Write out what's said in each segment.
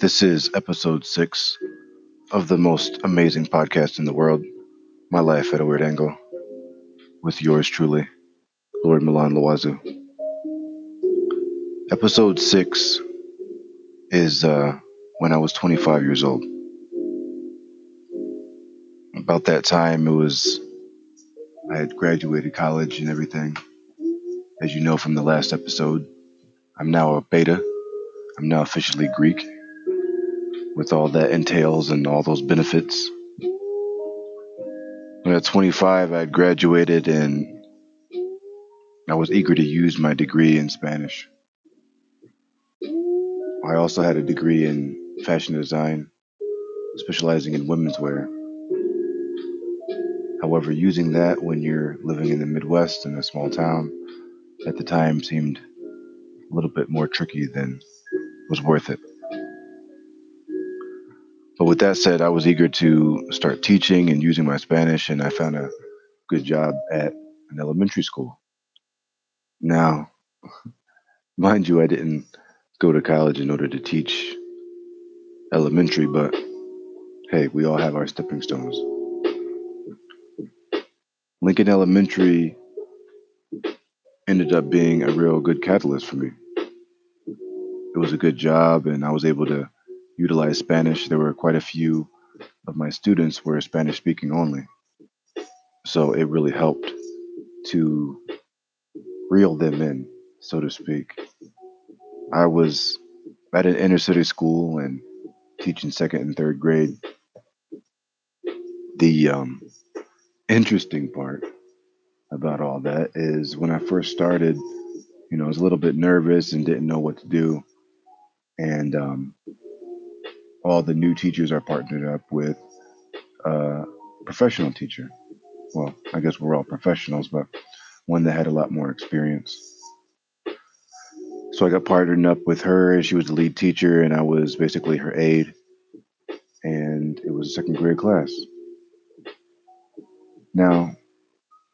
This is episode six of the most amazing podcast in the world, My Life at a Weird Angle, with yours truly, Lord Milan Lawazu. Episode six is uh, when I was 25 years old. About that time, it was I had graduated college and everything. As you know from the last episode, I'm now a beta. I'm now officially Greek with all that entails and all those benefits. At 25, I had graduated and I was eager to use my degree in Spanish. I also had a degree in fashion design, specializing in women's wear. However, using that when you're living in the Midwest in a small town at the time seemed a little bit more tricky than was worth it. But with that said, I was eager to start teaching and using my Spanish, and I found a good job at an elementary school. Now, mind you, I didn't go to college in order to teach elementary, but hey, we all have our stepping stones. Lincoln Elementary ended up being a real good catalyst for me. It was a good job, and I was able to utilize Spanish. There were quite a few of my students were Spanish speaking only. So it really helped to reel them in, so to speak. I was at an inner city school and teaching second and third grade. The um, interesting part about all that is when I first started, you know, I was a little bit nervous and didn't know what to do. And um, all the new teachers are partnered up with a professional teacher. Well, I guess we're all professionals, but one that had a lot more experience. So I got partnered up with her, and she was the lead teacher, and I was basically her aide. And it was a second grade class. Now,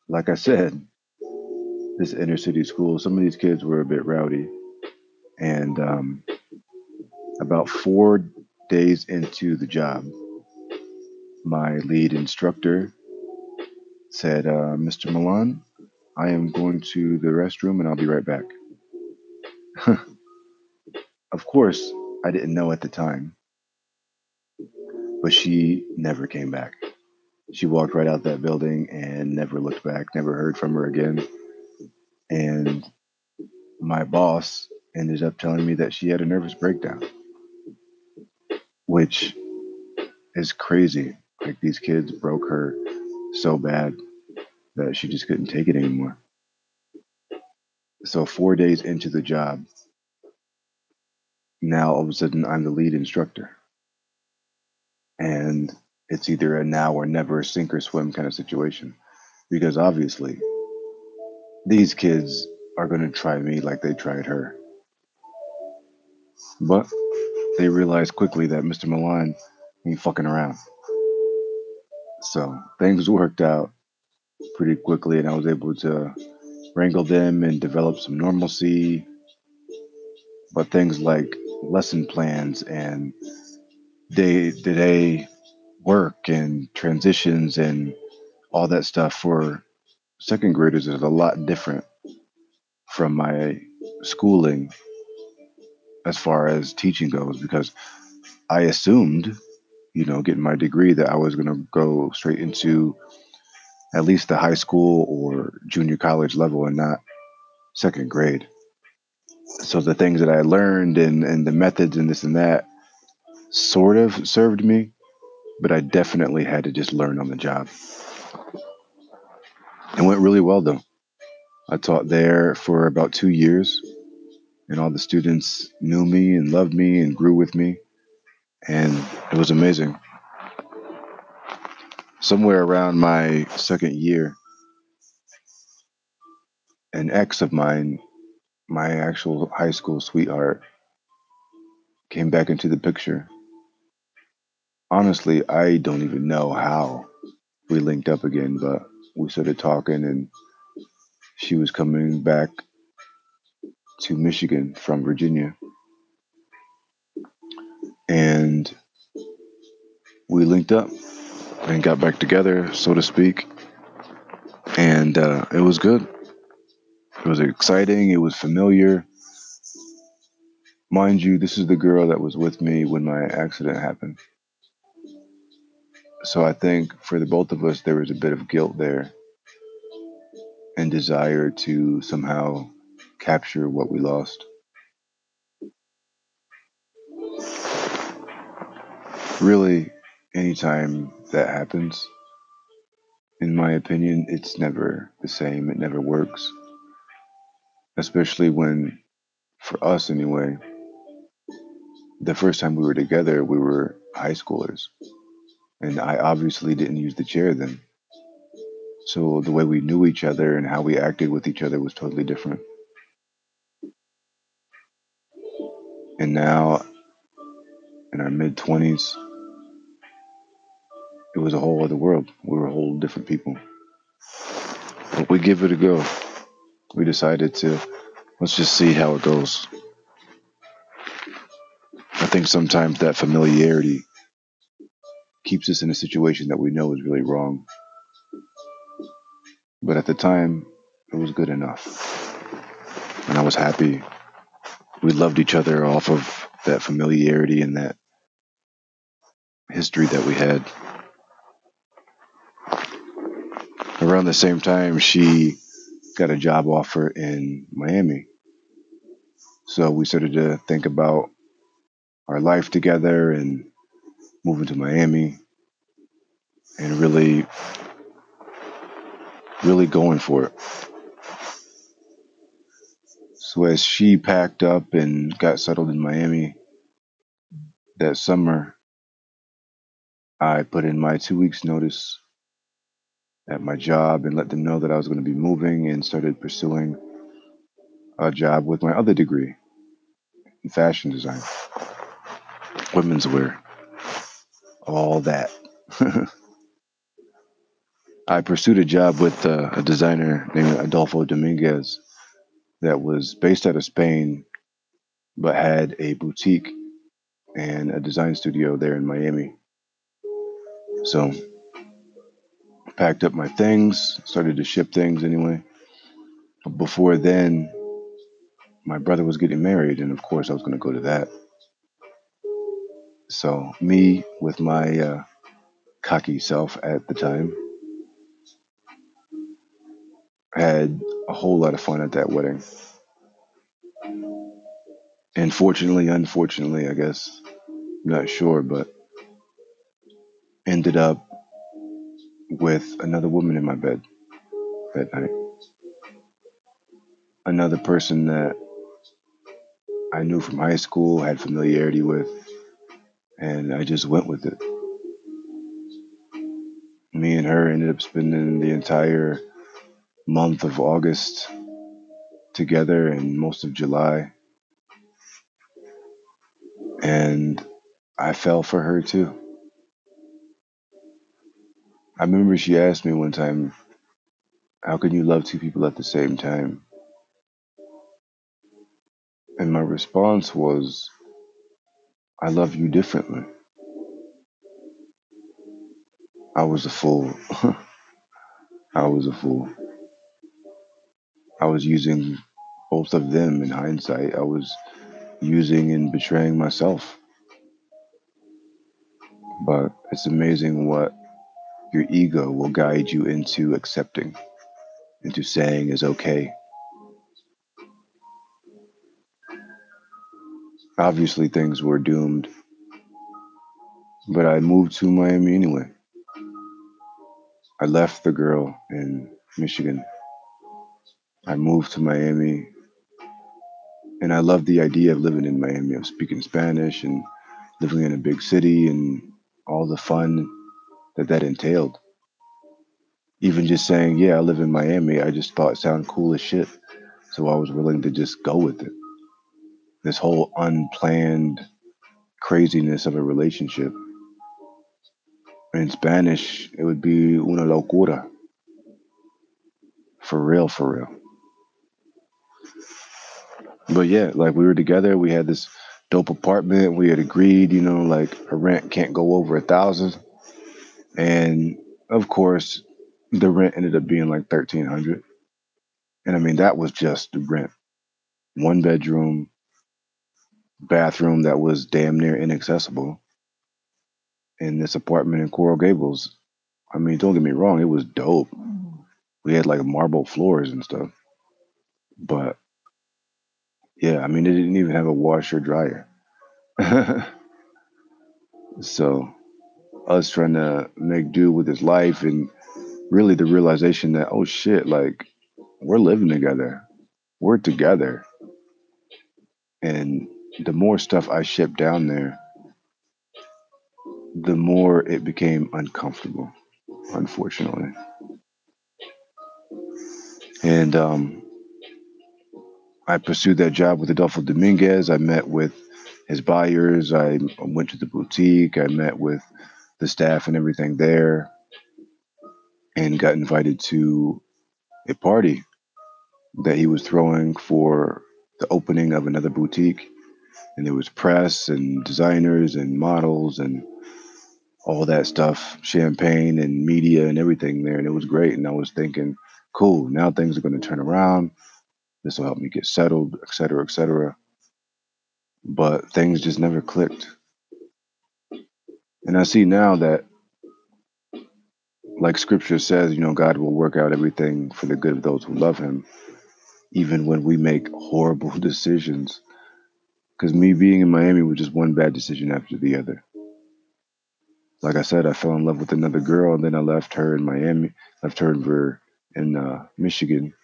like I said, this inner city school, some of these kids were a bit rowdy. And um, about four days into the job, my lead instructor said, uh, Mr. Milan, I am going to the restroom and I'll be right back. of course, I didn't know at the time, but she never came back. She walked right out that building and never looked back, never heard from her again. And my boss ended up telling me that she had a nervous breakdown which is crazy. Like these kids broke her so bad that she just couldn't take it anymore. So, four days into the job, now all of a sudden I'm the lead instructor. And it's either a now or never sink or swim kind of situation. Because obviously, these kids are going to try me like they tried her. But they realized quickly that Mr. Milan ain't fucking around. So things worked out pretty quickly, and I was able to wrangle them and develop some normalcy. But things like lesson plans and day to day work and transitions and all that stuff for second graders is a lot different from my schooling as far as teaching goes because I assumed, you know, getting my degree that I was going to go straight into at least the high school or junior college level and not second grade. So the things that I learned and, and the methods and this and that sort of served me, but I definitely had to just learn on the job. It went really well though. I taught there for about two years and all the students knew me and loved me and grew with me. And it was amazing. Somewhere around my second year, an ex of mine, my actual high school sweetheart, came back into the picture. Honestly, I don't even know how we linked up again, but we started talking and she was coming back to Michigan from Virginia. and we linked up and got back together, so to speak. And uh, it was good. It was exciting. It was familiar. Mind you, this is the girl that was with me when my accident happened. So I think for the both of us, there was a bit of guilt there and desire to somehow capture what we lost. Really, anytime that happens, in my opinion, it's never the same. It never works. Especially when, for us anyway, the first time we were together, we were high schoolers. And I obviously didn't use the chair then. So the way we knew each other and how we acted with each other was totally different. And now, in our mid 20s, it was a whole other world. We were a whole different people. But we give it a go. We decided to let's just see how it goes. I think sometimes that familiarity keeps us in a situation that we know is really wrong. But at the time, it was good enough. And I was happy. We loved each other off of that familiarity and that history that we had. Around the same time, she got a job offer in Miami. So we started to think about our life together and moving to Miami and really really going for it. So as she packed up and got settled in Miami that summer, I put in my two weeks notice at my job and let them know that I was going to be moving and started pursuing a job with my other degree in fashion design, women's wear, all that. I pursued a job with uh, a designer named Adolfo Dominguez that was based out of Spain, but had a boutique and a design studio there in Miami. So, packed up my things, started to ship things anyway. But Before then, my brother was getting married, and of course, I was going to go to that. So, me with my uh, cocky self at the time had a whole lot of fun at that wedding. And fortunately, unfortunately, I guess, I'm not sure, but ended up with another woman in my bed that night. Another person that I knew from high school, had familiarity with, and I just went with it. Me and her ended up spending the entire month of August together and most of July. And I fell for her too. I remember she asked me one time, How can you love two people at the same time? And my response was, I love you differently. I was a fool. I was a fool. I was using both of them in hindsight. I was using and betraying myself. But it's amazing what your ego will guide you into accepting, into saying is okay. Obviously, things were doomed, but I moved to Miami anyway. I left the girl in Michigan I moved to Miami and I love the idea of living in Miami, of speaking Spanish and living in a big city and all the fun that that entailed. Even just saying, yeah, I live in Miami, I just thought it sounded cool as shit. So I was willing to just go with it. This whole unplanned craziness of a relationship. In Spanish, it would be una locura. For real, for real but yeah, like we were together. We had this dope apartment. We had agreed, you know, like a rent can't go over a thousand. And of course, the rent ended up being like thirteen hundred. And I mean, that was just the rent. One bedroom, bathroom that was damn near inaccessible in this apartment in Coral Gables. I mean, don't get me wrong, it was dope. Mm. We had like marble floors and stuff. But yeah, I mean, they didn't even have a washer dryer. so us trying to make do with his life and really the realization that, oh shit, like we're living together. We're together. And the more stuff I shipped down there, the more it became uncomfortable, unfortunately. And um, I pursued that job with Adolfo Dominguez. I met with his buyers. I went to the boutique. I met with the staff and everything there and got invited to a party that he was throwing for the opening of another boutique. And there was press and designers and models and all that stuff, champagne and media and everything there. And it was great. And I was thinking, cool, now things are going to turn around. This will help me get settled, et cetera, et cetera. But things just never clicked. And I see now that, like scripture says, you know, God will work out everything for the good of those who love him, even when we make horrible decisions. Because me being in Miami was just one bad decision after the other. Like I said, I fell in love with another girl, and then I left her in Miami, left her in, in uh, Michigan.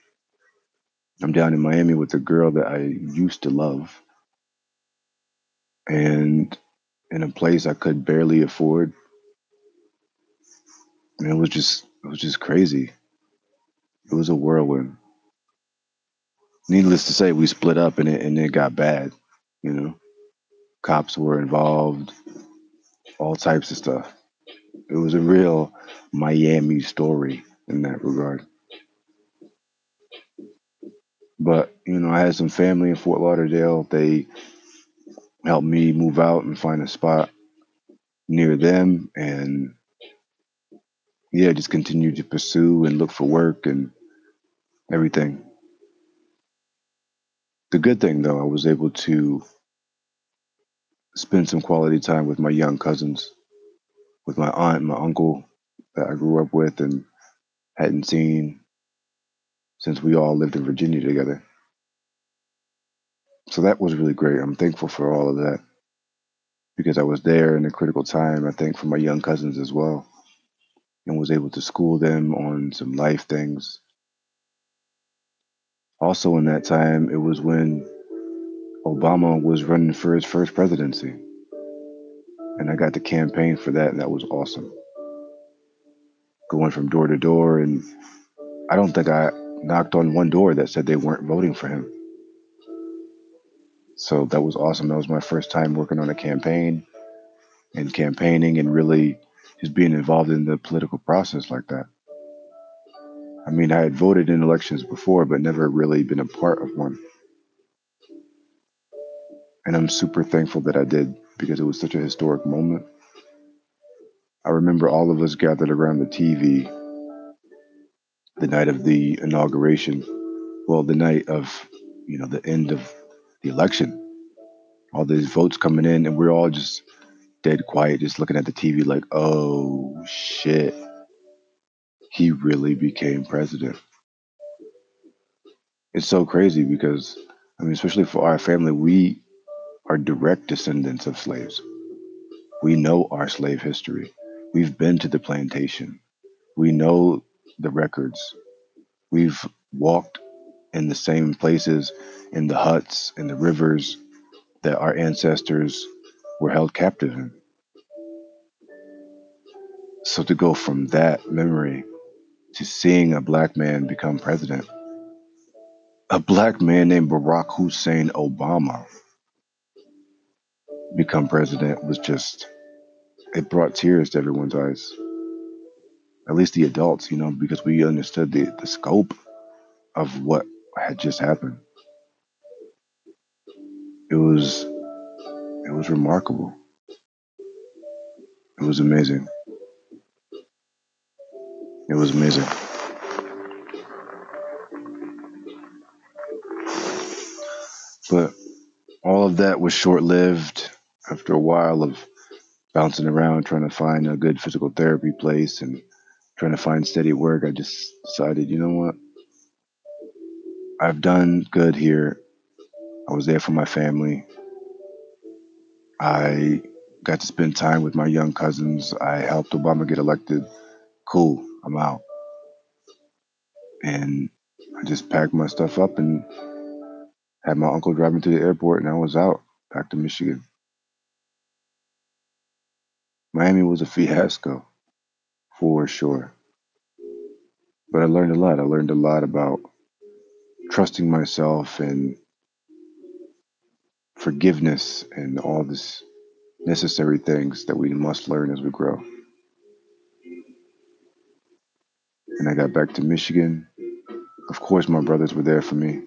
I'm down in Miami with a girl that I used to love, and in a place I could barely afford. And it was just, it was just crazy. It was a whirlwind. Needless to say, we split up, and it and it got bad. You know, cops were involved, all types of stuff. It was a real Miami story in that regard. But, you know, I had some family in Fort Lauderdale. They helped me move out and find a spot near them. And yeah, just continue to pursue and look for work and everything. The good thing, though, I was able to spend some quality time with my young cousins, with my aunt my uncle that I grew up with and hadn't seen since we all lived in Virginia together. So that was really great. I'm thankful for all of that because I was there in a critical time. I think for my young cousins as well and was able to school them on some life things. Also, in that time, it was when Obama was running for his first presidency. And I got to campaign for that, and that was awesome. Going from door to door, and I don't think I knocked on one door that said they weren't voting for him. So that was awesome. That was my first time working on a campaign and campaigning and really just being involved in the political process like that. I mean, I had voted in elections before, but never really been a part of one. And I'm super thankful that I did because it was such a historic moment. I remember all of us gathered around the TV the night of the inauguration. Well, the night of, you know, the end of the election. All these votes coming in, and we're all just dead quiet, just looking at the TV like, oh shit, he really became president. It's so crazy because, I mean, especially for our family, we are direct descendants of slaves. We know our slave history. We've been to the plantation. We know the records. We've walked in the same places, in the huts, in the rivers that our ancestors were held captive in. So to go from that memory to seeing a black man become president, a black man named Barack Hussein Obama become president was just, it brought tears to everyone's eyes. At least the adults, you know, because we understood the, the scope of what had just happened. It was it was remarkable. It was amazing. It was amazing. But all of that was short lived after a while of bouncing around trying to find a good physical therapy place and trying to find steady work. I just decided, you know what? I've done good here. I was there for my family. I got to spend time with my young cousins. I helped Obama get elected. Cool, I'm out. And I just packed my stuff up and had my uncle drive me to the airport, and I was out back to Michigan. Miami was a fiasco for sure. But I learned a lot. I learned a lot about trusting myself and forgiveness and all this necessary things that we must learn as we grow. And I got back to Michigan. Of course, my brothers were there for me.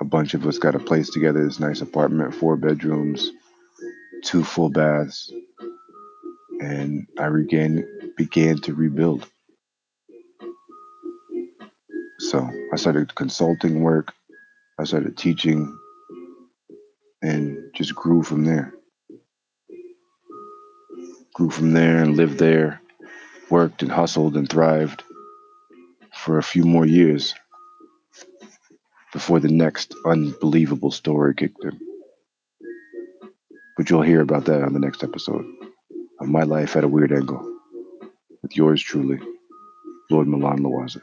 A bunch of us got a place together, this nice apartment, four bedrooms, two full baths, and I began began to rebuild. So I started consulting work, I started teaching, and just grew from there. Grew from there and lived there, worked and hustled and thrived for a few more years before the next unbelievable story kicked in. But you'll hear about that on the next episode of My Life at a Weird Angle with yours truly, Lord Milan Lawaza.